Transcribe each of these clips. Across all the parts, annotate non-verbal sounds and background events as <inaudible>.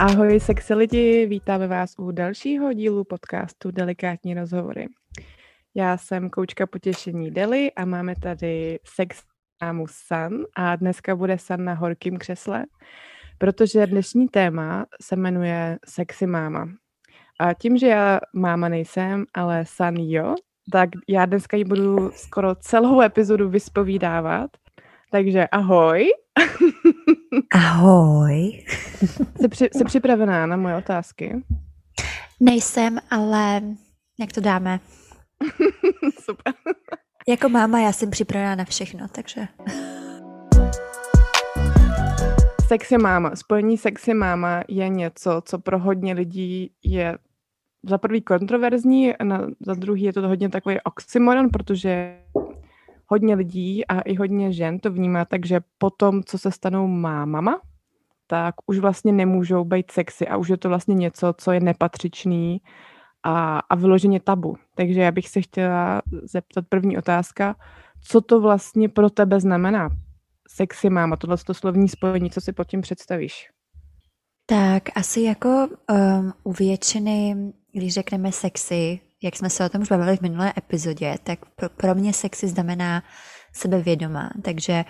Ahoj sexy lidi, vítáme vás u dalšího dílu podcastu Delikátní rozhovory. Já jsem koučka potěšení Deli a máme tady sex mámu San a dneska bude San na horkým křesle, protože dnešní téma se jmenuje Sexy máma. A tím, že já máma nejsem, ale San jo, tak já dneska ji budu skoro celou epizodu vyspovídávat. Takže ahoj. Ahoj. Jsi, při, jsi připravená na moje otázky? Nejsem, ale jak to dáme? <laughs> Super. Jako máma já jsem připravená na všechno, takže... Sexy máma. Spojení sexy máma je něco, co pro hodně lidí je za prvý kontroverzní, a na, za druhý je to hodně takový oxymoron, protože hodně lidí a i hodně žen to vnímá tak, že potom, co se stanou mámama, tak už vlastně nemůžou být sexy a už je to vlastně něco, co je nepatřičný a, a vyloženě tabu. Takže já bych se chtěla zeptat první otázka, co to vlastně pro tebe znamená sexy máma, tohle to slovní spojení, co si pod tím představíš? Tak asi jako um, u většiny, když řekneme sexy, jak jsme se o tom už bavili v minulé epizodě, tak pro, pro mě sexy znamená sebevědomá. Takže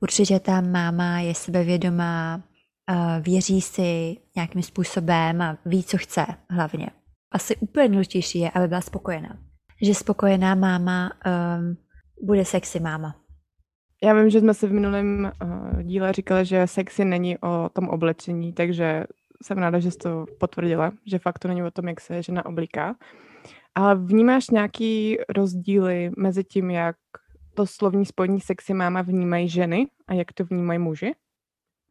určitě ta máma je sebevědomá, uh, věří si nějakým způsobem a ví, co chce hlavně. Asi úplně důležitější je, aby byla spokojená. Že spokojená máma um, bude sexy máma. Já vím, že jsme si v minulém uh, díle říkali, že sexy není o tom oblečení, takže jsem ráda, že jsi to potvrdila, že fakt to není o tom, jak se žena oblíká. Ale vnímáš nějaký rozdíly mezi tím, jak to slovní spojení sexy máma vnímají ženy a jak to vnímají muži?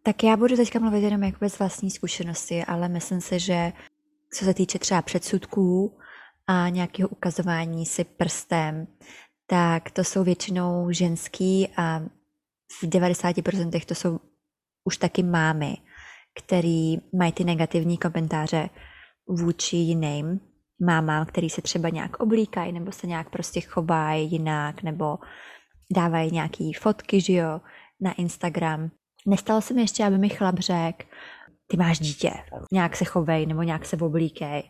Tak já budu teďka mluvit jenom jako z vlastní zkušenosti, ale myslím si, že co se týče třeba předsudků a nějakého ukazování si prstem, tak to jsou většinou ženský a v 90% to jsou už taky mámy, který mají ty negativní komentáře vůči jiným mámám, který se třeba nějak oblíkají nebo se nějak prostě chovají jinak nebo dávají nějaký fotky, že jo, na Instagram. Nestalo se mi ještě, aby mi chlap řekl, ty máš dítě, nějak se chovej nebo nějak se oblíkej,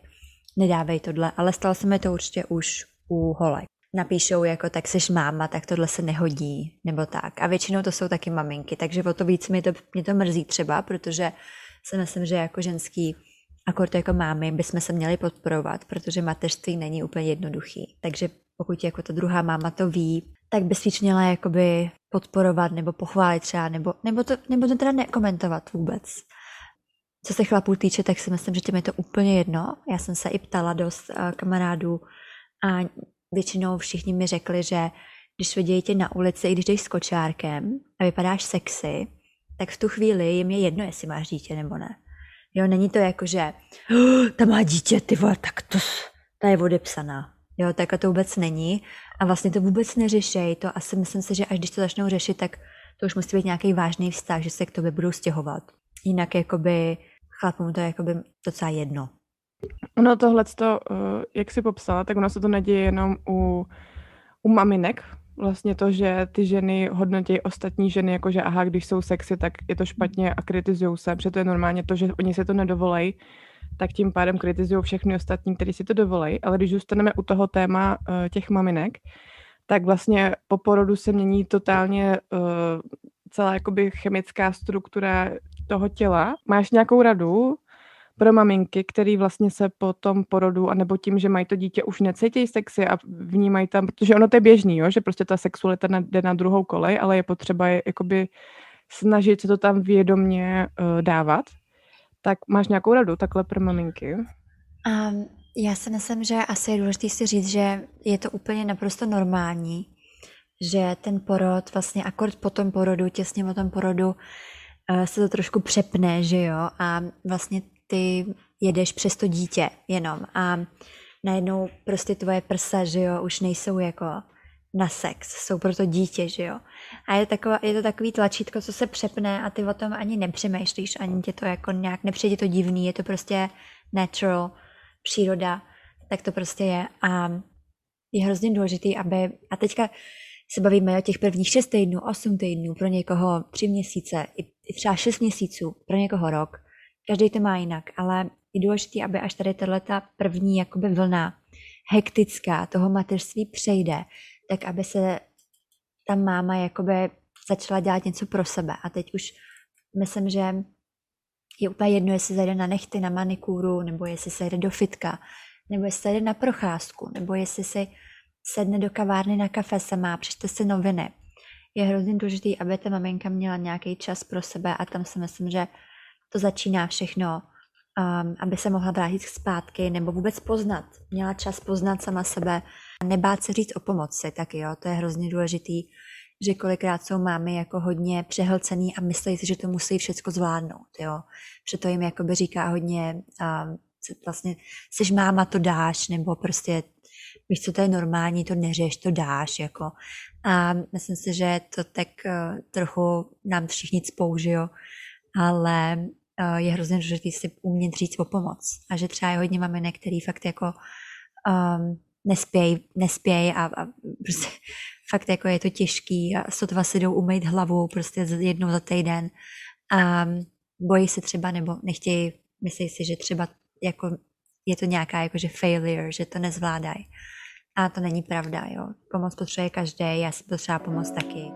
nedávej tohle, ale stalo se mi to určitě už u holek. Napíšou jako, tak seš máma, tak tohle se nehodí, nebo tak. A většinou to jsou taky maminky, takže o to víc mě to, mě to mrzí třeba, protože si myslím, že jako ženský akord jako mámy bychom se měli podporovat, protože mateřství není úplně jednoduchý. Takže pokud jako ta druhá máma to ví, tak by spíš měla jakoby podporovat nebo pochválit třeba, nebo, nebo, to, nebo to teda nekomentovat vůbec. Co se chlapů týče, tak si myslím, že těm je to úplně jedno. Já jsem se i ptala dost uh, kamarádů a většinou všichni mi řekli, že když vidějí tě na ulici, i když jdeš s kočárkem a vypadáš sexy, tak v tu chvíli jim je jedno, jestli máš dítě nebo ne. Jo, není to jako, že oh, ta má dítě, ty vole, tak to, ta je odepsaná. Jo, tak to vůbec není. A vlastně to vůbec neřešej. To asi myslím si, že až když to začnou řešit, tak to už musí být nějaký vážný vztah, že se k tobě budou stěhovat. Jinak jakoby chlapům to je jakoby docela jedno. No tohle, eh, jak jsi popsala, tak ono se to neděje jenom u, u maminek, vlastně to, že ty ženy hodnotí ostatní ženy, jako že aha, když jsou sexy, tak je to špatně a kritizují se, protože to je normálně to, že oni se to nedovolej, tak tím pádem kritizují všechny ostatní, kteří si to dovolej. Ale když zůstaneme u toho téma uh, těch maminek, tak vlastně po porodu se mění totálně uh, celá jakoby chemická struktura toho těla. Máš nějakou radu, pro maminky, který vlastně se po tom porodu, anebo tím, že mají to dítě, už necítí sexy a vnímají tam, protože ono to je běžný, jo, že prostě ta sexualita jde na druhou kolej, ale je potřeba je, jakoby snažit se to tam vědomně uh, dávat. Tak máš nějakou radu takhle pro maminky? Um, já si myslím, že asi je důležité si říct, že je to úplně naprosto normální, že ten porod, vlastně akord po tom porodu, těsně po tom porodu, uh, se to trošku přepne, že jo, a vlastně ty jedeš přes to dítě jenom a najednou prostě tvoje prsa, že jo, už nejsou jako na sex, jsou pro to dítě, že jo. A je, taková, je to takový tlačítko, co se přepne a ty o tom ani nepřemýšlíš, ani tě to jako nějak nepřijde to divný, je to prostě natural, příroda, tak to prostě je. A je hrozně důležitý, aby, a teďka se bavíme o těch prvních 6 týdnů, 8 týdnů, pro někoho 3 měsíce, i třeba 6 měsíců, pro někoho rok, každý to má jinak, ale je důležité, aby až tady tato první jakoby vlna hektická toho mateřství přejde, tak aby se ta máma jakoby začala dělat něco pro sebe. A teď už myslím, že je úplně jedno, jestli zajde na nechty, na manikúru, nebo jestli se jde do fitka, nebo jestli se jde na procházku, nebo jestli si sedne do kavárny na kafe sama, přečte si noviny. Je hrozně důležité, aby ta maminka měla nějaký čas pro sebe a tam si myslím, že to začíná všechno, um, aby se mohla vrátit zpátky nebo vůbec poznat. Měla čas poznat sama sebe, nebát se říct o pomoci, tak jo, to je hrozně důležitý, že kolikrát jsou mámy jako hodně přehlcený a myslí si, že to musí všechno zvládnout, jo. Že to jim jakoby říká hodně, um, vlastně, jsi máma, to dáš, nebo prostě víš, co to je normální, to neřeš, to dáš, jako. A myslím si, že to tak uh, trochu nám všichni spouži, jo. Ale je hrozně důležité si umět říct o pomoc. A že třeba je hodně maminek, který fakt jako um, nespěj, nespěj a, a prostě <laughs> fakt jako je to těžký a sotva si jdou umýt hlavu prostě jednou za týden a bojí se třeba nebo nechtějí, myslí si, že třeba jako je to nějaká jakože failure, že to nezvládají. A to není pravda, jo. Pomoc potřebuje každý, já si potřeba pomoct taky.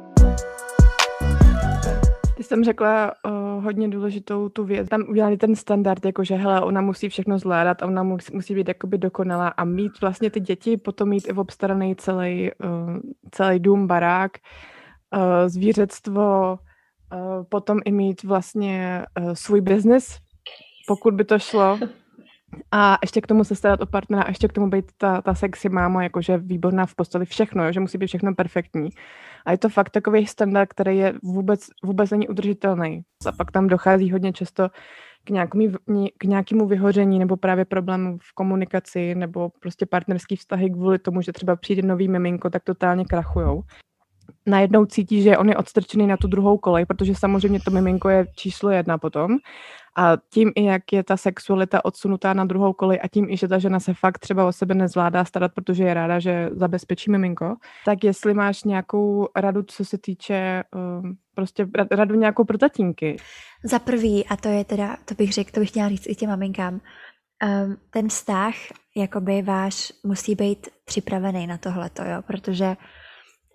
Ty jsem řekla uh, hodně důležitou tu věc. Tam udělali ten standard, jako že hele, ona musí všechno zvládat ona musí, musí být jakoby dokonalá a mít vlastně ty děti, potom mít i obstaraný celý, uh, celý dům, barák, uh, zvířectvo, uh, potom i mít vlastně uh, svůj biznis, pokud by to šlo. A ještě k tomu se starat o partnera, a ještě k tomu být ta, ta sexy máma, jakože výborná v posteli, všechno, jo, že musí být všechno perfektní. A je to fakt takový standard, který je vůbec, vůbec není udržitelný. A pak tam dochází hodně často k nějakému, k nějakému vyhoření nebo právě problému v komunikaci nebo prostě partnerský vztahy kvůli tomu, že třeba přijde nový miminko, tak totálně krachujou. Najednou cítí, že on je odstrčený na tu druhou kolej, protože samozřejmě to miminko je číslo jedna potom a tím i jak je ta sexualita odsunutá na druhou kolej a tím i, že ta žena se fakt třeba o sebe nezvládá starat, protože je ráda, že zabezpečí miminko, tak jestli máš nějakou radu, co se týče um, prostě radu nějakou pro tatínky. Za prvý, a to je teda, to bych řekl, to bych chtěla říct i těm maminkám, um, ten vztah, jakoby váš, musí být připravený na tohleto, jo, protože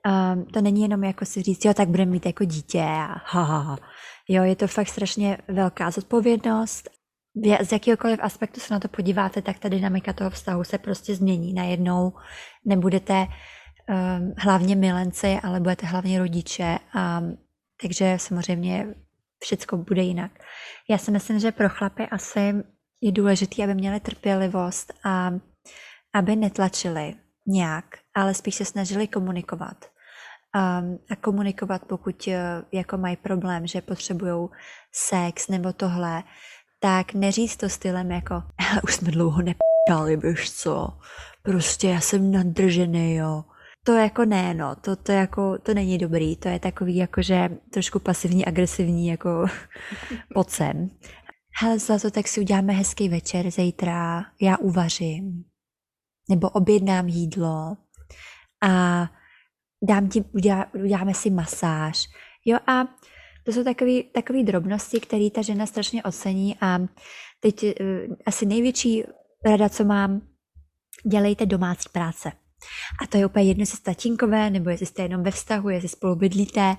um, to není jenom jako si říct, jo, tak budeme mít jako dítě a ha, ha, ha. Jo, je to fakt strašně velká zodpovědnost. Z jakýkoliv aspektu se na to podíváte, tak ta dynamika toho vztahu se prostě změní. Najednou nebudete um, hlavně milenci, ale budete hlavně rodiče. A, takže samozřejmě všechno bude jinak. Já si myslím, že pro chlapy asi je důležité, aby měli trpělivost a aby netlačili nějak, ale spíš se snažili komunikovat a, a komunikovat, pokud eh, jako mají problém, že potřebují sex nebo tohle, tak neříct to stylem jako už jsme dlouho nepali, víš co, prostě já jsem nadržený, jo. To jako ne, no, to, to jako, to není dobrý, to je takový jakože trošku pasivní, agresivní, jako <laughs> pocem. Hele, za to tak si uděláme hezký večer zítra, já uvařím, nebo objednám jídlo. A dám ti, udělá, uděláme si masáž. Jo a to jsou takové drobnosti, které ta žena strašně ocení a teď uh, asi největší rada, co mám, dělejte domácí práce. A to je úplně jedno, jestli tatínkové, nebo jestli jste jenom ve vztahu, jestli spolu bydlíte.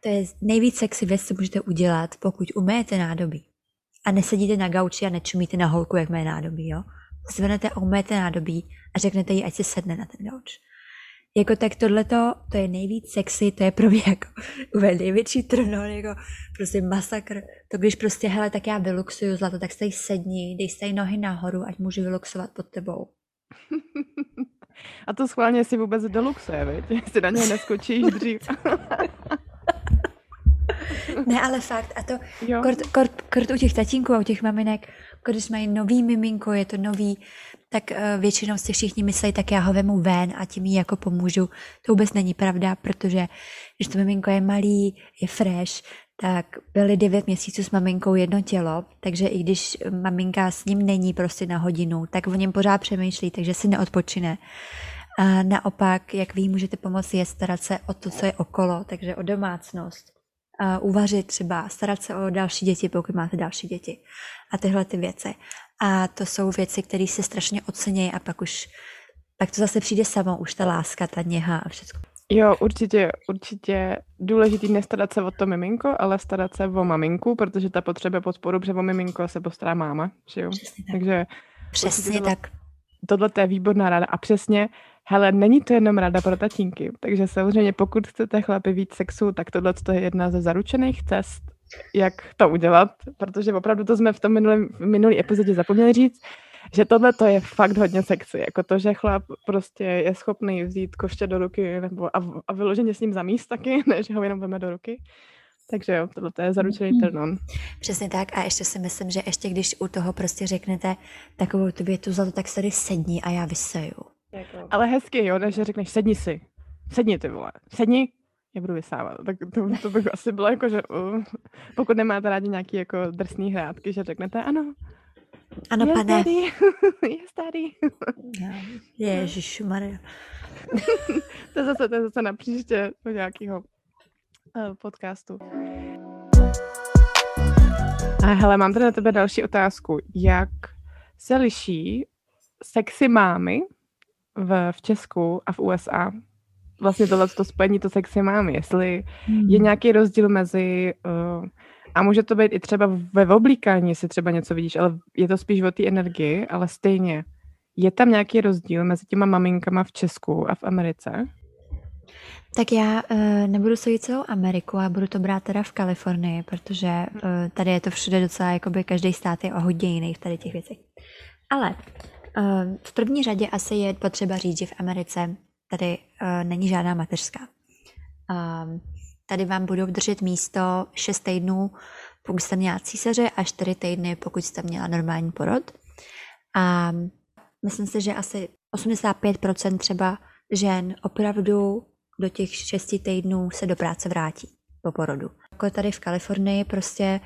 To je nejvíc sexy věc, co můžete udělat, pokud umejete nádobí. A nesedíte na gauči a nečumíte na holku, jak má nádobí, jo. Zvednete a umejete nádobí a řeknete jí, ať se sedne na ten gauč. Jako tak tohleto, to je nejvíc sexy, to je pro mě jako <laughs> úplně největší trno, jako prostě masakr. To když prostě, hele, tak já vyluxuju zlato, tak se sedni, dej se nohy nahoru, ať můžu vyluxovat pod tebou. A to schválně si vůbec deluxuje, viď? <laughs> Jestli na něj neskočíš dřív. <laughs> ne, ale fakt, a to kort, kort, kort u těch tatínků a u těch maminek, když mají nový miminko, je to nový, tak eh, většinou si všichni myslí, tak já ho vemu ven a tím jí jako pomůžu. To vůbec není pravda, protože když to miminko je malý, je fresh, tak byly devět měsíců s maminkou jedno tělo, takže i když maminka s ním není prostě na hodinu, tak o něm pořád přemýšlí, takže si neodpočine. A naopak, jak vy můžete pomoci, je starat se o to, co je okolo, takže o domácnost, uh, uvařit třeba, starat se o další děti, pokud máte další děti a tyhle ty věci. A to jsou věci, které se strašně ocení a pak už pak to zase přijde samo, už ta láska, ta něha a všechno. Jo, určitě, určitě důležitý nestarat se o to miminko, ale starat se o maminku, protože ta potřebuje podporu, protože o miminko se postará máma, že jo? Přesně tak. Takže Přesně tohle, tak. tohle je výborná rada a přesně, hele, není to jenom rada pro tatínky, takže samozřejmě pokud chcete chlapi víc sexu, tak tohle je jedna ze zaručených cest, jak to udělat, protože opravdu to jsme v tom minulém, minulý epizodě zapomněli říct, že tohle to je fakt hodně sexy, jako to, že chlap prostě je schopný vzít koště do ruky nebo a, a vyloženě s ním zamíst taky, <laughs> ne, že ho jenom veme do ruky. Takže jo, tohle to je zaručený turn on. Přesně tak a ještě si myslím, že ještě když u toho prostě řeknete takovou tu větu za to, tak se tady sedni a já vyseju. Jako. Ale hezky, jo, ne, že řekneš sedni si. Sedni ty vole. Sedni, já budu vysávat. Tak to, to bych asi bylo jako, že uh, pokud nemáte rádi nějaký jako drsný hrátky, že řeknete ano, Ano, yes, pane. daddy. yes, daddy. Ježišmarja. to, je zase, to je zase na příště do nějakého uh, podcastu. A hele, mám tady na tebe další otázku. Jak se liší sexy mámy v, v Česku a v USA? Vlastně tohle to spojení to sexy mámy, jestli je nějaký rozdíl mezi uh, a může to být i třeba ve oblíkání, jestli třeba něco vidíš, ale je to spíš o té energii, ale stejně. Je tam nějaký rozdíl mezi těma maminkama v Česku a v Americe? Tak já uh, nebudu soudit celou Ameriku a budu to brát teda v Kalifornii, protože uh, tady je to všude docela, jakoby každý stát je o hodně jiný v tady těch věcech. Ale uh, v první řadě asi je potřeba říct, že v Americe tady uh, není žádná mateřská. Um, tady vám budou držet místo 6 týdnů, pokud jste měla císaře, a 4 týdny, pokud jste měla normální porod. A myslím si, že asi 85% třeba žen opravdu do těch 6 týdnů se do práce vrátí po porodu. Jako tady v Kalifornii prostě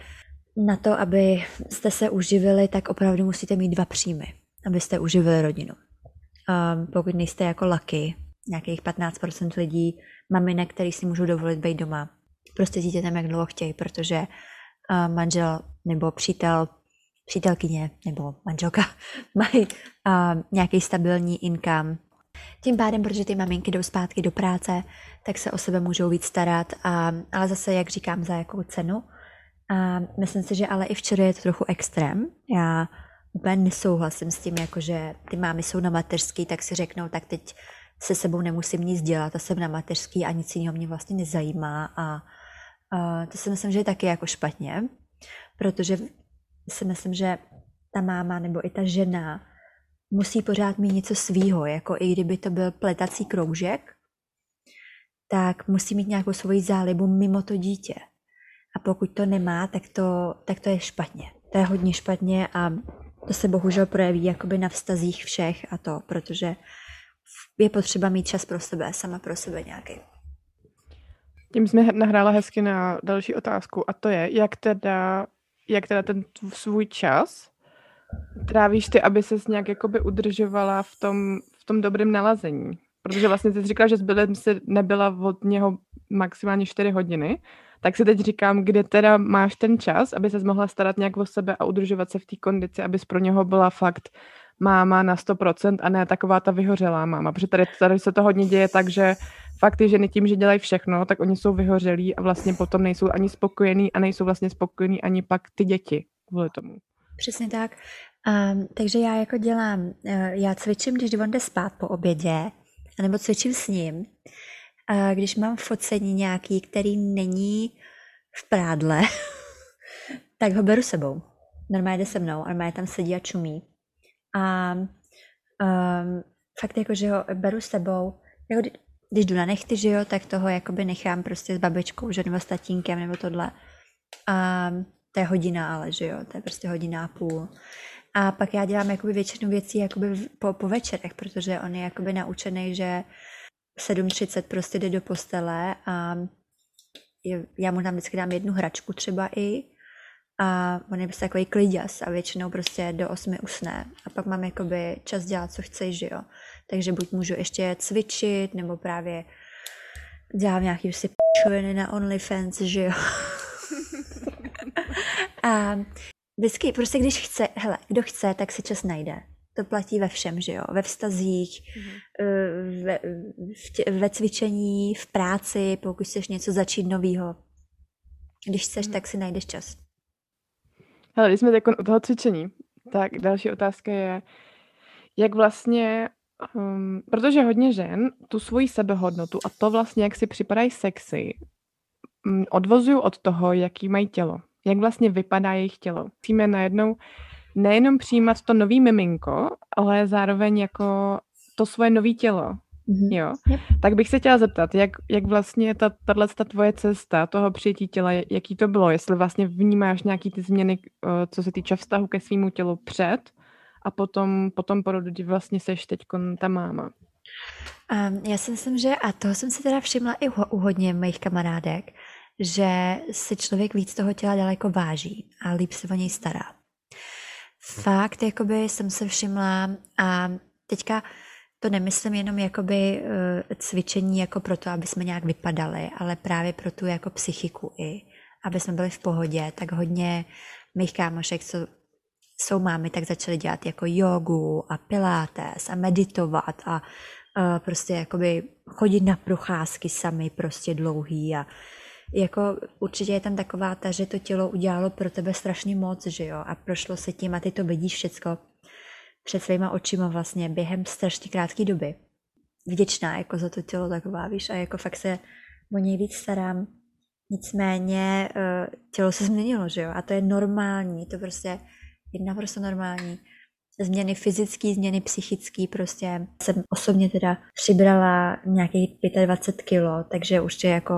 na to, aby jste se uživili, tak opravdu musíte mít dva příjmy, abyste uživili rodinu. Um, pokud nejste jako laky, nějakých 15% lidí, maminek, který si můžou dovolit být doma. Prostě dítětem, jak dlouho chtějí, protože uh, manžel nebo přítel, přítelkyně nebo manželka <laughs> mají uh, nějaký stabilní income. Tím pádem, protože ty maminky jdou zpátky do práce, tak se o sebe můžou víc starat, a, ale zase, jak říkám, za jakou cenu. A myslím si, že ale i včera je to trochu extrém. Já úplně nesouhlasím s tím, jako že ty mámy jsou na mateřský, tak si řeknou, tak teď se sebou nemusím nic dělat a jsem na mateřský a nic jiného mě vlastně nezajímá a, a to si myslím, že je taky jako špatně, protože si myslím, že ta máma nebo i ta žena musí pořád mít něco svýho, jako i kdyby to byl pletací kroužek, tak musí mít nějakou svoji zálibu mimo to dítě. A pokud to nemá, tak to, tak to je špatně. To je hodně špatně a to se bohužel projeví jakoby na vztazích všech a to, protože je potřeba mít čas pro sebe, sama pro sebe nějaký. Tím jsme nahrála hezky na další otázku a to je, jak teda, jak teda ten svůj čas trávíš ty, aby ses nějak jakoby udržovala v tom, v tom dobrém nalazení. Protože vlastně ty jsi říkala, že s Billem si nebyla od něho maximálně 4 hodiny, tak si teď říkám, kde teda máš ten čas, aby se mohla starat nějak o sebe a udržovat se v té kondici, abys pro něho byla fakt máma na 100% a ne taková ta vyhořelá máma, protože tady, tady se to hodně děje tak, že fakt ty ženy tím, že dělají všechno, tak oni jsou vyhořelí a vlastně potom nejsou ani spokojení a nejsou vlastně spokojení ani pak ty děti kvůli tomu. Přesně tak. Um, takže já jako dělám, uh, já cvičím, když on jde spát po obědě, nebo cvičím s ním. Uh, když mám focení nějaký, který není v prádle, <laughs> tak ho beru sebou. Normálně jde se mnou, normálně tam sedí a čumí. A um, fakt jako, že ho beru s sebou, jako když jdu na nechty, že jo, tak toho jakoby nechám prostě s babičkou, že nebo s tatínkem, nebo tohle. A to je hodina ale, že jo, to je prostě hodina a půl. A pak já dělám jakoby většinu věcí jakoby po, po večerech, protože on je jakoby naučený, že 7.30 prostě jde do postele a já mu tam vždycky dám jednu hračku třeba i a on je prostě takový kliděs a většinou prostě do 8 usne a pak mám jakoby čas dělat, co chci, že jo. Takže buď můžu ještě cvičit, nebo právě dělám nějaký prostě půjčujeny na OnlyFans, že jo. <laughs> a vždycky, prostě když chce, hele, kdo chce, tak si čas najde. To platí ve všem, že jo? Ve vztazích, mm-hmm. ve, v, ve cvičení, v práci, pokud chceš něco začít novýho. Když chceš, mm-hmm. tak si najdeš čas. Hele, když jsme u toho cvičení, tak další otázka je, jak vlastně, um, protože hodně žen tu svoji sebehodnotu a to vlastně, jak si připadají sexy, um, odvozují od toho, jaký mají tělo. Jak vlastně vypadá jejich tělo. Musíme najednou nejenom přijímat to nový miminko, ale zároveň jako to svoje nové tělo. Mm-hmm. Jo. Yep. Tak bych se chtěla zeptat, jak, jak vlastně ta, tahle ta tvoje cesta toho přijetí těla, jaký to bylo, jestli vlastně vnímáš nějaký ty změny, eh, co se týče vztahu ke svýmu tělu před a potom, potom porodu, kdy vlastně seš teď ta máma. Um, já si myslím, že, a toho jsem si teda všimla i u hodně mých kamarádek, že si člověk víc toho těla daleko váží a líp se o něj stará. Fakt, jakoby jsem se všimla a teďka to nemyslím jenom jakoby uh, cvičení jako proto, aby jsme nějak vypadali, ale právě pro tu jako psychiku i, aby jsme byli v pohodě, tak hodně mých kámošek, co jsou mámy, tak začaly dělat jako jogu a pilates a meditovat a uh, prostě jakoby chodit na procházky sami prostě dlouhý a jako určitě je tam taková ta, že to tělo udělalo pro tebe strašně moc, že jo, a prošlo se tím a ty to vidíš všecko před svýma očima vlastně během strašně krátké doby. Vděčná jako za to tělo taková, víš, a jako fakt se o něj víc starám. Nicméně eh, tělo se změnilo, že jo, a to je normální, to prostě je naprosto normální. Změny fyzické, změny psychické, prostě jsem osobně teda přibrala nějakých 25 kilo, takže už je jako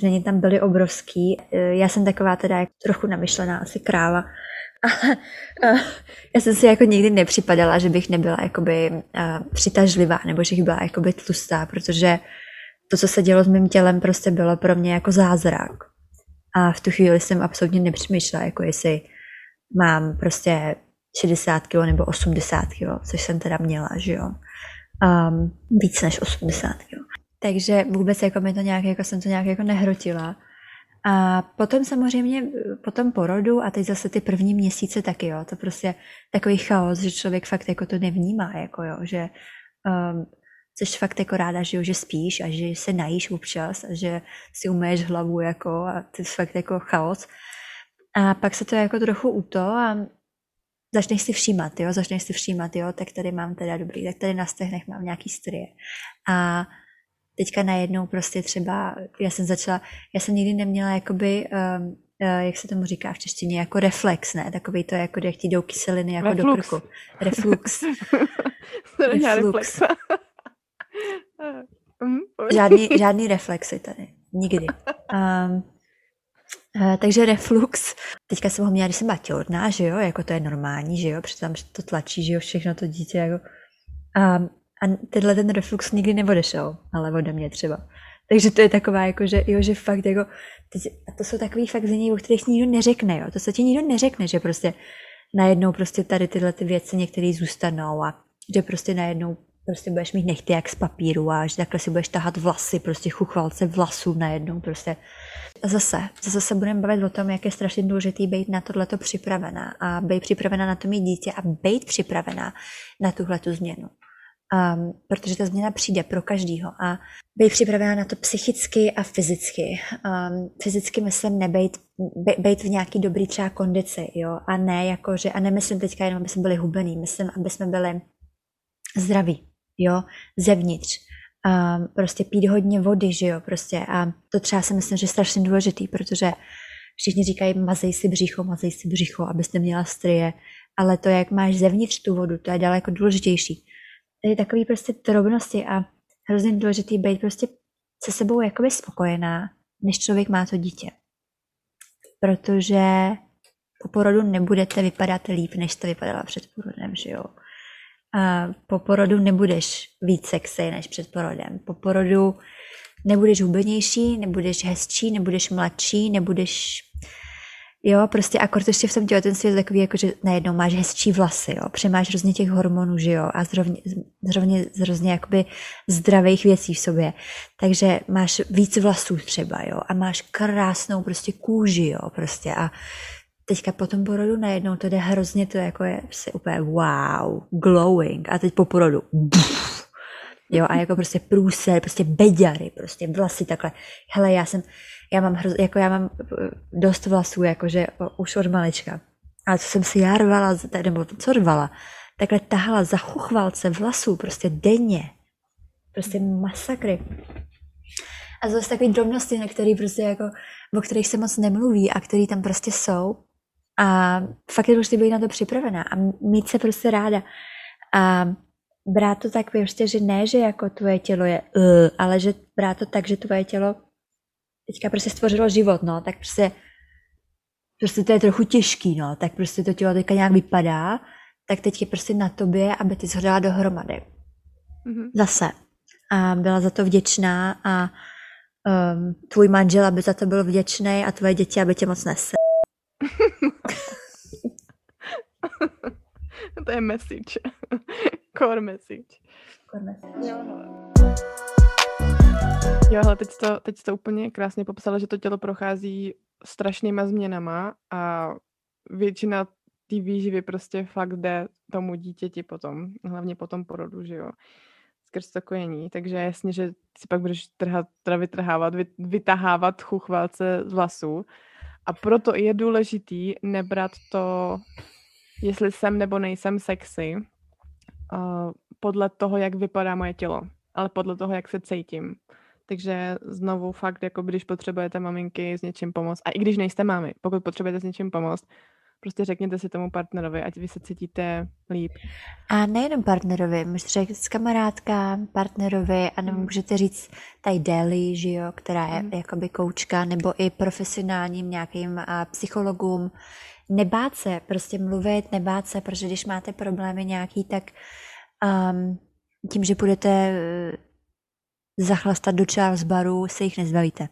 změny tam byly obrovský. Eh, já jsem taková teda jako trochu namyšlená asi kráva, <laughs> já jsem si jako nikdy nepřipadala, že bych nebyla jakoby uh, přitažlivá nebo že bych byla jakoby tlustá, protože to, co se dělo s mým tělem, prostě bylo pro mě jako zázrak. A v tu chvíli jsem absolutně nepřemýšlela, jako jestli mám prostě 60 kg nebo 80 kg, což jsem teda měla, že jo. Um, víc než 80 kg. Takže vůbec jako mi to nějak, jako jsem to nějak jako nehrotila. A potom samozřejmě po tom porodu a teď zase ty první měsíce taky, jo, to prostě takový chaos, že člověk fakt jako to nevnímá, jako jo, že um, jsi fakt jako ráda, že, jo, že spíš a že se najíš občas a že si umeješ hlavu jako a to je fakt jako chaos. A pak se to jako trochu uto a začneš si všímat, jo, začneš si všímat, jo, tak tady mám teda dobrý, tak tady na stehnech mám nějaký strie. A teďka najednou prostě třeba, já jsem začala, já jsem nikdy neměla jakoby, um, uh, jak se tomu říká v češtině, jako reflex, ne? Takový to, jako jak ti jdou kyseliny jako Reflux. do krku. Reflux. <laughs> Reflux. <laughs> Mhm, žádný, žádný reflexy tady. Nikdy. Um, Uh, takže reflux, teďka jsem ho měla, když jsem byla těhotná, že jo, jako to je normální, že jo, protože tam to tlačí, že jo, všechno to dítě, jako. Um, a tenhle ten reflux nikdy neodešel, ale ode mě třeba. Takže to je taková, jako, že, jo, že fakt jako, teď, a to jsou takový fakt zení, o kterých nikdo neřekne, jo. To se ti nikdo neřekne, že prostě najednou prostě tady tyhle ty věci některé zůstanou a že prostě najednou prostě budeš mít nechty jak z papíru a že takhle si budeš tahat vlasy, prostě chuchvalce vlasů najednou prostě. A zase, zase se budeme bavit o tom, jak je strašně důležitý být na tohleto připravená a být připravená na to mít dítě a být připravená na tuhle tu změnu um, protože ta změna přijde pro každýho a být připravená na to psychicky a fyzicky. Um, fyzicky myslím nebejt, být v nějaký dobrý třeba kondici, jo, a ne jako, že, a nemyslím teďka jenom, aby jsme byli hubený, myslím, aby jsme byli zdraví, jo, zevnitř. Um, prostě pít hodně vody, že jo, prostě a to třeba si myslím, že je strašně důležitý, protože všichni říkají, mazej si břicho, mazej si břicho, abyste měla strie, ale to, jak máš zevnitř tu vodu, to je daleko důležitější tady takový prostě drobnosti a hrozně důležitý být prostě se sebou jakoby spokojená, než člověk má to dítě. Protože po porodu nebudete vypadat líp, než jste vypadala před porodem, že jo. A po porodu nebudeš víc sexy než před porodem. Po porodu nebudeš hubenější, nebudeš hezčí, nebudeš mladší, nebudeš Jo, prostě a ještě v tom těhotenství je takový, jako že najednou máš hezčí vlasy, jo, přemáš hrozně těch hormonů, že jo, a zrovně, zrovně, zrovně jakoby zdravých věcí v sobě. Takže máš víc vlasů třeba, jo, a máš krásnou prostě kůži, jo, prostě a teďka po tom porodu najednou to jde hrozně, to jako je prostě úplně wow, glowing a teď po porodu buf, jo, a jako prostě průser, prostě beďary, prostě vlasy takhle. Hele, já jsem, já mám, hroz, jako já mám eh, dost vlasů, jakože už od malička. Ale co jsem si já rvala, nebo co rvala, takhle tahala za chuchvalce vlasů, prostě denně. Prostě masakry. A zase takové drobnosti, na který prostě jako, o kterých se moc nemluví a který tam prostě jsou. A fakt je důležité být na to připravená a mít se prostě ráda. A brát to tak prostě, že ne, že jako tvoje tělo je uh, ale že brát to tak, že tvoje tělo teďka prostě stvořilo život, no, tak prostě, prostě to je trochu těžký, no, tak prostě to tělo teďka nějak vypadá, tak teď je prostě na tobě, aby ty zhodala dohromady. Mm-hmm. Zase. A byla za to vděčná a um, tvůj manžel, aby za to byl vděčný a tvoje děti, aby tě moc nese. <laughs> to je message. <laughs> Core message. Core message. Jo. Jo, ale teď to, teď to úplně krásně popsala, že to tělo prochází strašnýma změnama a většina té výživy prostě fakt jde tomu dítěti potom, hlavně po tom porodu, že jo, skrz to kojení. Takže jasně, že si pak budeš trhat, teda vytrhávat, vy, vytahávat chuchvalce z vlasů. A proto je důležitý nebrat to, jestli jsem nebo nejsem sexy, uh, podle toho, jak vypadá moje tělo, ale podle toho, jak se cítím. Takže znovu fakt, jako když potřebujete maminky s něčím pomoct, a i když nejste mámy, pokud potřebujete s něčím pomoct, prostě řekněte si tomu partnerovi, ať vy se cítíte líp. A nejenom partnerovi, můžete říct s kamarádkám, partnerovi, a nebo mm. můžete říct tady Deli, že jo, která je mm. jakoby koučka, nebo i profesionálním nějakým a, psychologům. Nebát se, prostě mluvit, nebát se, protože když máte problémy nějaký, tak um, tím, že budete zachlastat do Charles baru, se jich nezbavíte.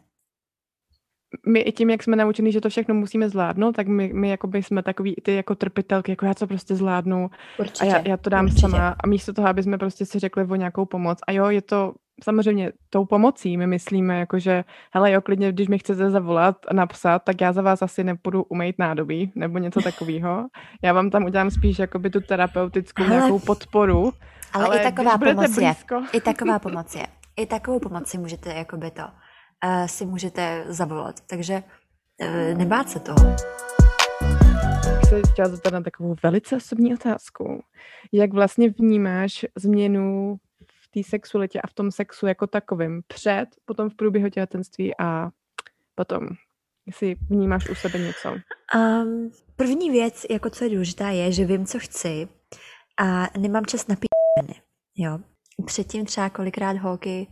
My i tím, jak jsme naučení, že to všechno musíme zvládnout, tak my, my jakoby jsme takový ty jako trpitelky, jako já to prostě zvládnu určitě, a já, já to dám určitě. sama a místo toho, aby jsme prostě si řekli o nějakou pomoc. A jo, je to samozřejmě tou pomocí, my myslíme jako, že hele jo, klidně, když mi chcete zavolat a napsat, tak já za vás asi nepůjdu umýt nádobí nebo něco takového. <laughs> Já vám tam udělám spíš jakoby tu terapeutickou hele, nějakou podporu. Ale, ale i taková pomoc je. I taková pomoc je i takovou pomoc si můžete, jakoby to, uh, si můžete zavolat. Takže uh, nebát se toho. Se chtěla zeptat na takovou velice osobní otázku. Jak vlastně vnímáš změnu v té sexualitě a v tom sexu jako takovým před, potom v průběhu těhotenství a potom, jestli vnímáš u sebe něco? Um, první věc, jako co je důležitá, je, že vím, co chci a nemám čas na píčeny, jo předtím třeba kolikrát holky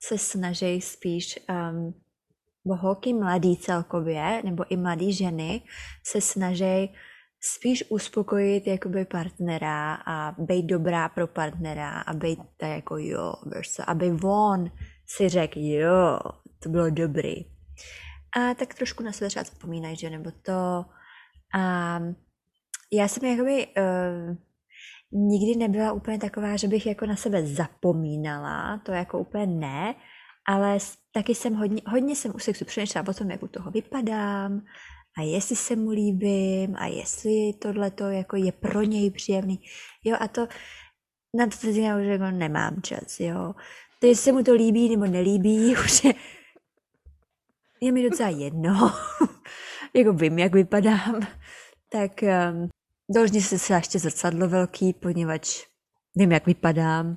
se snaží spíš, um, bo holky mladý celkově, nebo i mladé ženy se snaží spíš uspokojit jakoby partnera a být dobrá pro partnera a být tak jako jo, se, aby on si řekl jo, to bylo dobrý. A tak trošku na sebe třeba zapomínají, že nebo to. A já jsem jakoby uh, nikdy nebyla úplně taková, že bych jako na sebe zapomínala, to jako úplně ne, ale taky jsem hodně, hodně jsem u sexu přemýšlela o tom, jak u toho vypadám a jestli se mu líbím a jestli tohle to jako je pro něj příjemný. Jo a to na to teď já už jako nemám čas, jo. To jestli se mu to líbí nebo nelíbí, <laughs> už je, je mi docela jedno. <laughs> jako vím, jak vypadám. Tak um, Doložně si se ještě zrcadlo velký, poněvadž vím, jak vypadám.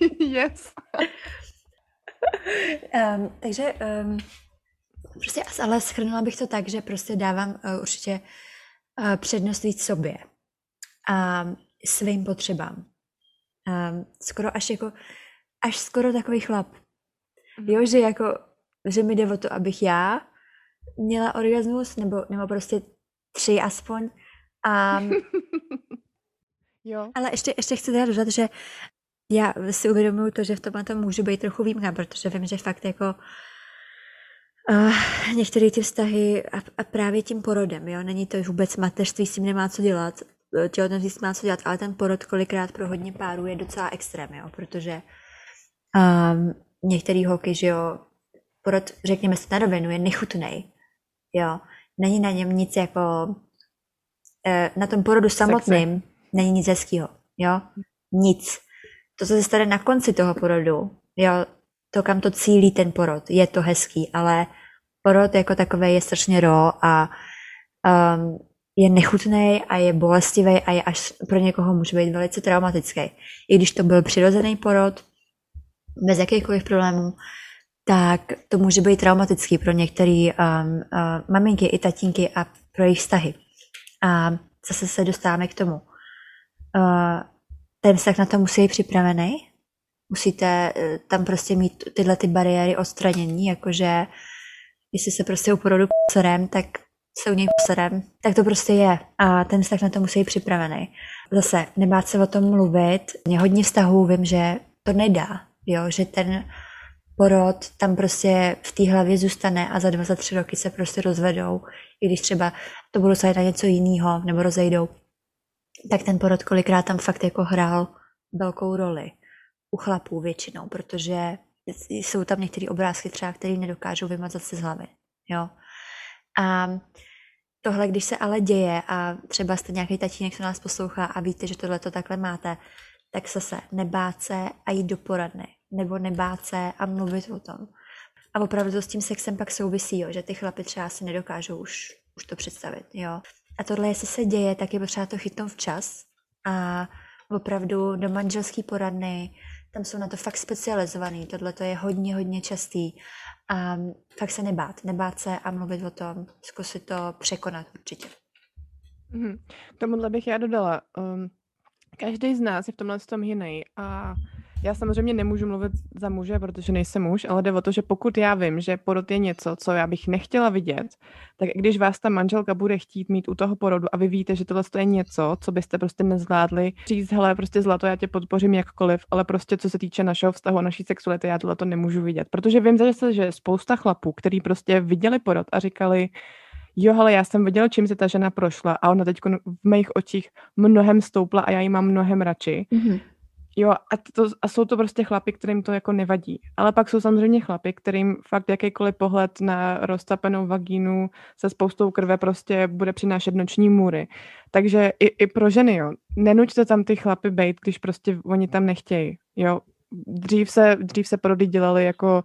<laughs> yes. um, takže um, prostě, ale schrnula bych to tak, že prostě dávám uh, určitě uh, přednost víc sobě a svým potřebám. Um, skoro až jako, až skoro takový chlap. Mm. Jo, že jako, že mi jde o to, abych já měla orgasmus, nebo, nebo prostě tři aspoň. A, <laughs> jo. Ale ještě, ještě chci teda dodat, že já si uvědomuji to, že v tomhle to můžu být trochu výjimka, protože vím, že fakt jako Uh, některé ty vztahy a, a, právě tím porodem, jo, není to vůbec mateřství, s tím nemá co dělat, těhotenství s tím má co dělat, ale ten porod kolikrát pro hodně párů je docela extrém, jo, protože um, některý holky, že jo, porod, řekněme si na rovinu, je nechutný, jo, není na něm nic jako, eh, na tom porodu samotným Sexy. není nic hezkého, jo, nic. To, co se stane na konci toho porodu, jo, to, kam to cílí ten porod, je to hezký, ale porod jako takový je strašně ro a um, je nechutný a je bolestivý a je až pro někoho může být velice traumatický. I když to byl přirozený porod, bez jakýchkoliv problémů, tak to může být traumatický pro některé um, uh, maminky i tatínky a pro jejich vztahy. A zase se dostáváme k tomu. Uh, ten vztah na to musí být připravený, musíte uh, tam prostě mít tyhle ty bariéry odstranění, jakože jestli se prostě u porodu tak se u něj p***cerem, tak to prostě je a ten vztah na to musí být připravený. Zase, nebát se o tom mluvit, mě hodně vztahů vím, že to nedá, jo, že ten porod tam prostě v té hlavě zůstane a za dva, za tři roky se prostě rozvedou, i když třeba to budou se na něco jiného nebo rozejdou, tak ten porod kolikrát tam fakt jako hrál velkou roli u chlapů většinou, protože jsou tam některé obrázky třeba, které nedokážou vymazat se z hlavy. Jo? A tohle, když se ale děje a třeba jste nějaký tatínek, co nás poslouchá a víte, že tohle to takhle máte, tak zase nebát se a jít do poradny, nebo nebát se a mluvit o tom. A opravdu to s tím sexem pak souvisí, jo, že ty chlapy třeba si nedokážou už, už to představit. Jo. A tohle, jestli se děje, tak je potřeba to chytnout včas a opravdu do manželský poradny, tam jsou na to fakt specializovaný, tohle to je hodně, hodně častý. A fakt se nebát, nebát se a mluvit o tom, zkusit to překonat určitě. K tomuhle bych já dodala, um, každý z nás je v tomhle tom jiný a já samozřejmě nemůžu mluvit za muže, protože nejsem muž, ale jde o to, že pokud já vím, že porod je něco, co já bych nechtěla vidět, tak když vás ta manželka bude chtít mít u toho porodu a vy víte, že tohle je něco, co byste prostě nezvládli, říct, hele, prostě zlato, já tě podpořím jakkoliv, ale prostě co se týče našeho vztahu a naší sexuality, já tohle to nemůžu vidět. Protože vím zase, že spousta chlapů, který prostě viděli porod a říkali, jo, ale já jsem viděl, čím se ta žena prošla a ona teď v mých očích mnohem stoupla a já ji mám mnohem radši. Mm-hmm. Jo, a, to, a jsou to prostě chlapy, kterým to jako nevadí. Ale pak jsou samozřejmě chlapy, kterým fakt jakýkoliv pohled na roztapenou vagínu se spoustou krve prostě bude přinášet noční můry. Takže i, i pro ženy, jo, nenuďte tam ty chlapy bejt, když prostě oni tam nechtějí, jo. Dřív se, dřív se porody dělali jako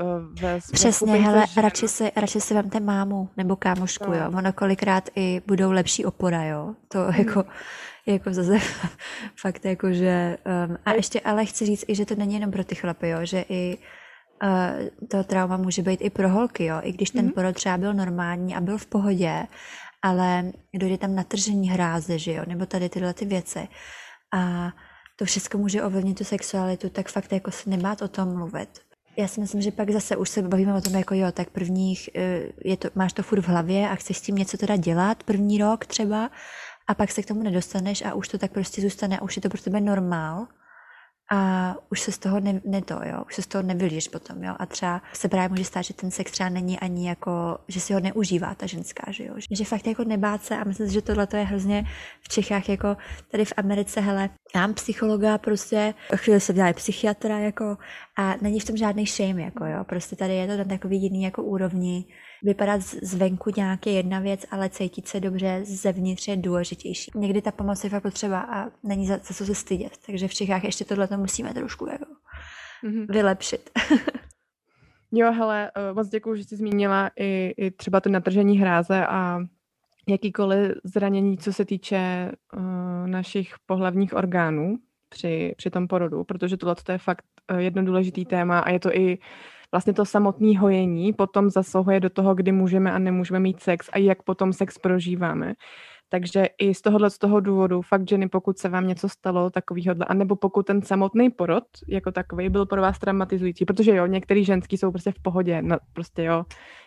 uh, ve, Přesně, ve hele, radši si, radši si vemte mámu nebo kámošku, no. jo. Ono kolikrát i budou lepší opora, jo. To hmm. jako jako zase <laughs> fakt jako, že um, a ještě ale chci říct i, že to není jenom pro ty chlapy, jo, že i uh, to trauma může být i pro holky, jo, i když ten mm-hmm. porod třeba byl normální a byl v pohodě, ale dojde tam natržení hráze, že jo, nebo tady tyhle ty věci a to všechno může ovlivnit tu sexualitu, tak fakt jako se nebát o tom mluvit. Já si myslím, že pak zase už se bavíme o tom, jako jo, tak prvních, eh, je to, máš to furt v hlavě a chceš s tím něco teda dělat, první rok třeba, a pak se k tomu nedostaneš a už to tak prostě zůstane a už je to pro tebe normál a už se z toho ne, ne to, jo, už se z toho nevylíš potom, jo, a třeba se právě může stát, že ten sex třeba není ani jako, že si ho neužívá ta ženská, že jo, že fakt jako nebát se a myslím si, že tohle je hrozně v Čechách jako tady v Americe, hele, mám psychologa prostě, chvíli se dělá psychiatra jako a není v tom žádný shame, jako jo, prostě tady je to na takový jiný jako úrovni, vypadat zvenku nějaké jedna věc, ale cítit se dobře zevnitř je důležitější. Někdy ta pomoc je fakt potřeba a není za, za co se stydět. Takže v Čechách ještě tohle to musíme trošku jako mm-hmm. vylepšit. <laughs> jo, hele, eh, moc děkuji, že jsi zmínila i, i třeba to natržení hráze a jakýkoliv zranění, co se týče uh, našich pohlavních orgánů při, při tom porodu, protože tohle je fakt uh, jedno důležitý téma a je to i vlastně to samotné hojení potom zasahuje do toho, kdy můžeme a nemůžeme mít sex a jak potom sex prožíváme. Takže i z tohohle z toho důvodu, fakt ženy, pokud se vám něco stalo takového, anebo pokud ten samotný porod jako takový byl pro vás traumatizující, protože jo, některý ženský jsou prostě v pohodě, no, prostě jo,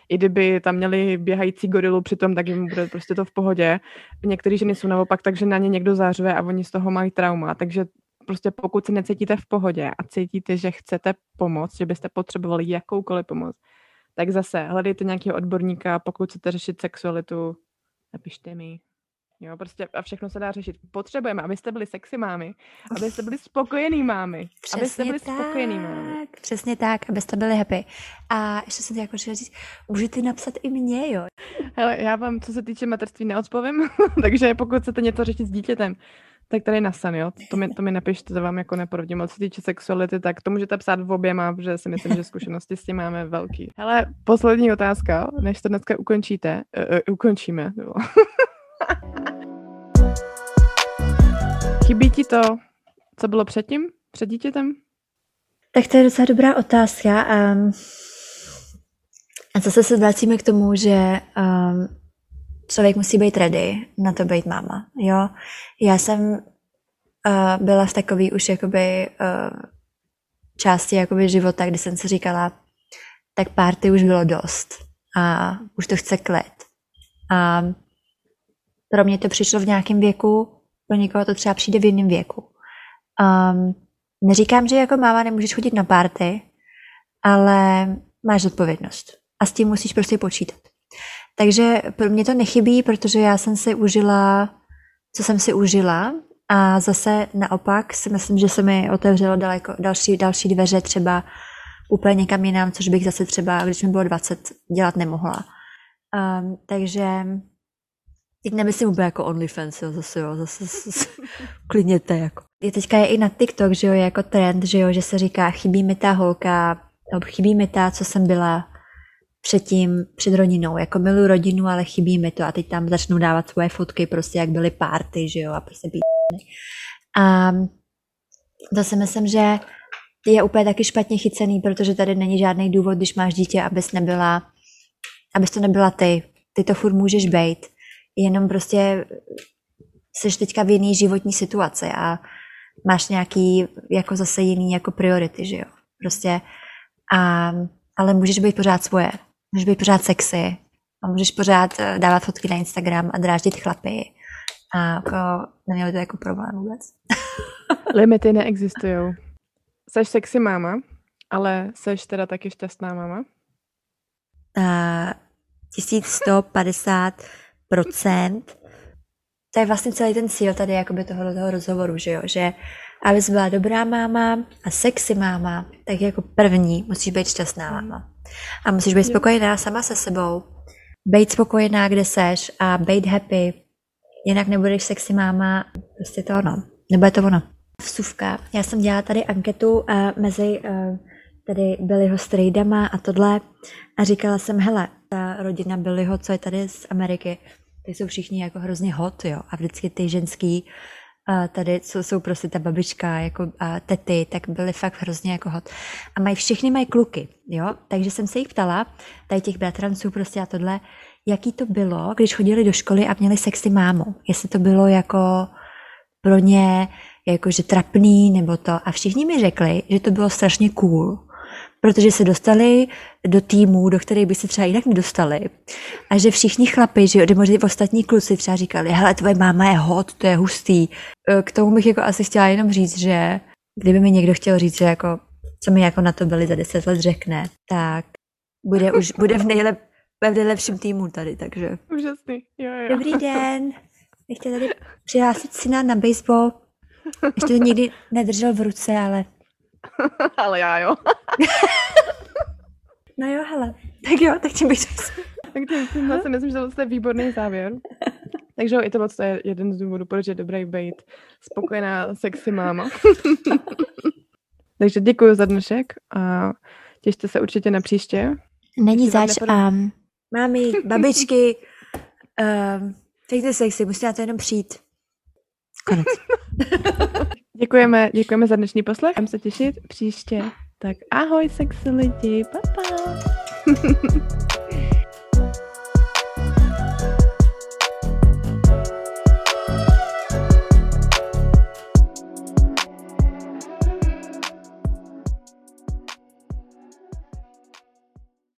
i kdyby tam měli běhající gorilu přitom, tak jim bude prostě to v pohodě. Některé ženy jsou naopak, takže na ně někdo zářve a oni z toho mají trauma, takže prostě pokud se necítíte v pohodě a cítíte, že chcete pomoct, že byste potřebovali jakoukoliv pomoc, tak zase hledejte nějakého odborníka, pokud chcete řešit sexualitu, napište mi. Jo, prostě a všechno se dá řešit. Potřebujeme, abyste byli sexy mámy, abyste byli spokojený mámy, Přesně abyste byli tak, spokojený mámy. Přesně tak, abyste byli happy. A ještě jsem jako chtěla říct, můžete napsat i mě, jo. Hele, já vám, co se týče materství, neodpovím, <laughs> takže pokud chcete něco řešit s dítětem, tak tady na san, jo. To mi, to mi napište, to vám jako neporodím. Co se týče sexuality, tak to můžete psát v oběma, protože si myslím, že zkušenosti s tím máme velký. Hele, poslední otázka, než to dneska ukončíte, uh, uh, ukončíme. <laughs> Chybí ti to, co bylo předtím, před dítětem? Tak to je docela dobrá otázka. Um, a zase se vracíme k tomu, že um, člověk musí být ready na to být máma. Jo? Já jsem uh, byla v takový už jakoby uh, části jakoby života, kdy jsem si říkala, tak párty už bylo dost a už to chce klid. A pro mě to přišlo v nějakém věku, pro někoho to třeba přijde v jiném věku. Um, neříkám, že jako máma nemůžeš chodit na párty, ale máš zodpovědnost. A s tím musíš prostě počítat. Takže pro mě to nechybí, protože já jsem si užila, co jsem si užila a zase naopak si myslím, že se mi otevřelo daleko, další, další dveře třeba úplně někam jinam, což bych zase třeba, když mi bylo 20, dělat nemohla. Um, takže Teď nemyslím úplně jako OnlyFans, jo, zase jo, zase, zase <laughs> klidněte, jako. Je teďka je i na TikTok, že jo, je jako trend, že jo, že se říká, chybí mi ta holka, chybí mi ta, co jsem byla předtím, před rodinou, jako miluji rodinu, ale chybí mi to a teď tam začnou dávat svoje fotky, prostě jak byly párty, že jo, a prostě být. A to si myslím, že je úplně taky špatně chycený, protože tady není žádný důvod, když máš dítě, abys nebyla, abys to nebyla ty. Ty to furt můžeš být jenom prostě jsi teďka v jiný životní situaci a máš nějaký jako zase jiný jako priority, že jo. Prostě a, ale můžeš být pořád svoje. Můžeš být pořád sexy a můžeš pořád eh, dávat fotky na Instagram a dráždit chlapy. A jako nemělo to jako problém vůbec. <laughs> Limity neexistují. Seš sexy máma, ale seš teda taky šťastná máma? Uh, 1150 procent. To je vlastně celý ten cíl tady jakoby toho, toho rozhovoru, že jo, že abys byla dobrá máma a sexy máma, tak jako první musíš být šťastná máma. A musíš být spokojená sama se sebou, být spokojená, kde seš a být happy. Jinak nebudeš sexy máma, prostě to ono. Nebude to ono. Vsuvka. Já jsem dělala tady anketu uh, mezi uh, tady Billyho strejdama a tohle a říkala jsem, hele, ta rodina Billyho, co je tady z Ameriky, ty jsou všichni jako hrozně hot, jo. A vždycky ty ženský, a tady, co jsou prostě ta babička, jako a tety, tak byly fakt hrozně jako hot. A mají, všichni mají kluky, jo. Takže jsem se jich ptala, tady těch bratranců prostě a tohle, jaký to bylo, když chodili do školy a měli sexy mámu. Jestli to bylo jako pro ně jakože trapný nebo to. A všichni mi řekli, že to bylo strašně cool protože se dostali do týmu, do kterých by se třeba jinak nedostali. A že všichni chlapi, že jo, možná ostatní kluci třeba říkali, hele, tvoje máma je hot, to je hustý. E, k tomu bych jako asi chtěla jenom říct, že kdyby mi někdo chtěl říct, že jako, co mi jako na to byli za deset let řekne, tak bude už, bude v, nejlep, v nejlepším týmu tady, takže. Úžasný, jo, jo. Dobrý <laughs> den, bych tady přihlásit syna na baseball. Ještě to nikdy nedržel v ruce, ale <laughs> ale já jo. <laughs> no jo, hele. Tak jo, tak tím bych Tak tím, si myslím, že to je výborný závěr. Takže jo, i tohle je jeden z důvodů, proč je dobrý být spokojená sexy máma. <laughs> Takže děkuji za dnešek a těšte se určitě na příště. Není zač. Um, mámy, babičky, um, fejte sexy, musíte na to jenom přijít. Konec. Děkujeme, děkujeme za dnešní poslech. Budeme se těšit příště. Tak ahoj, sexy lidi. Pa, pa. <laughs>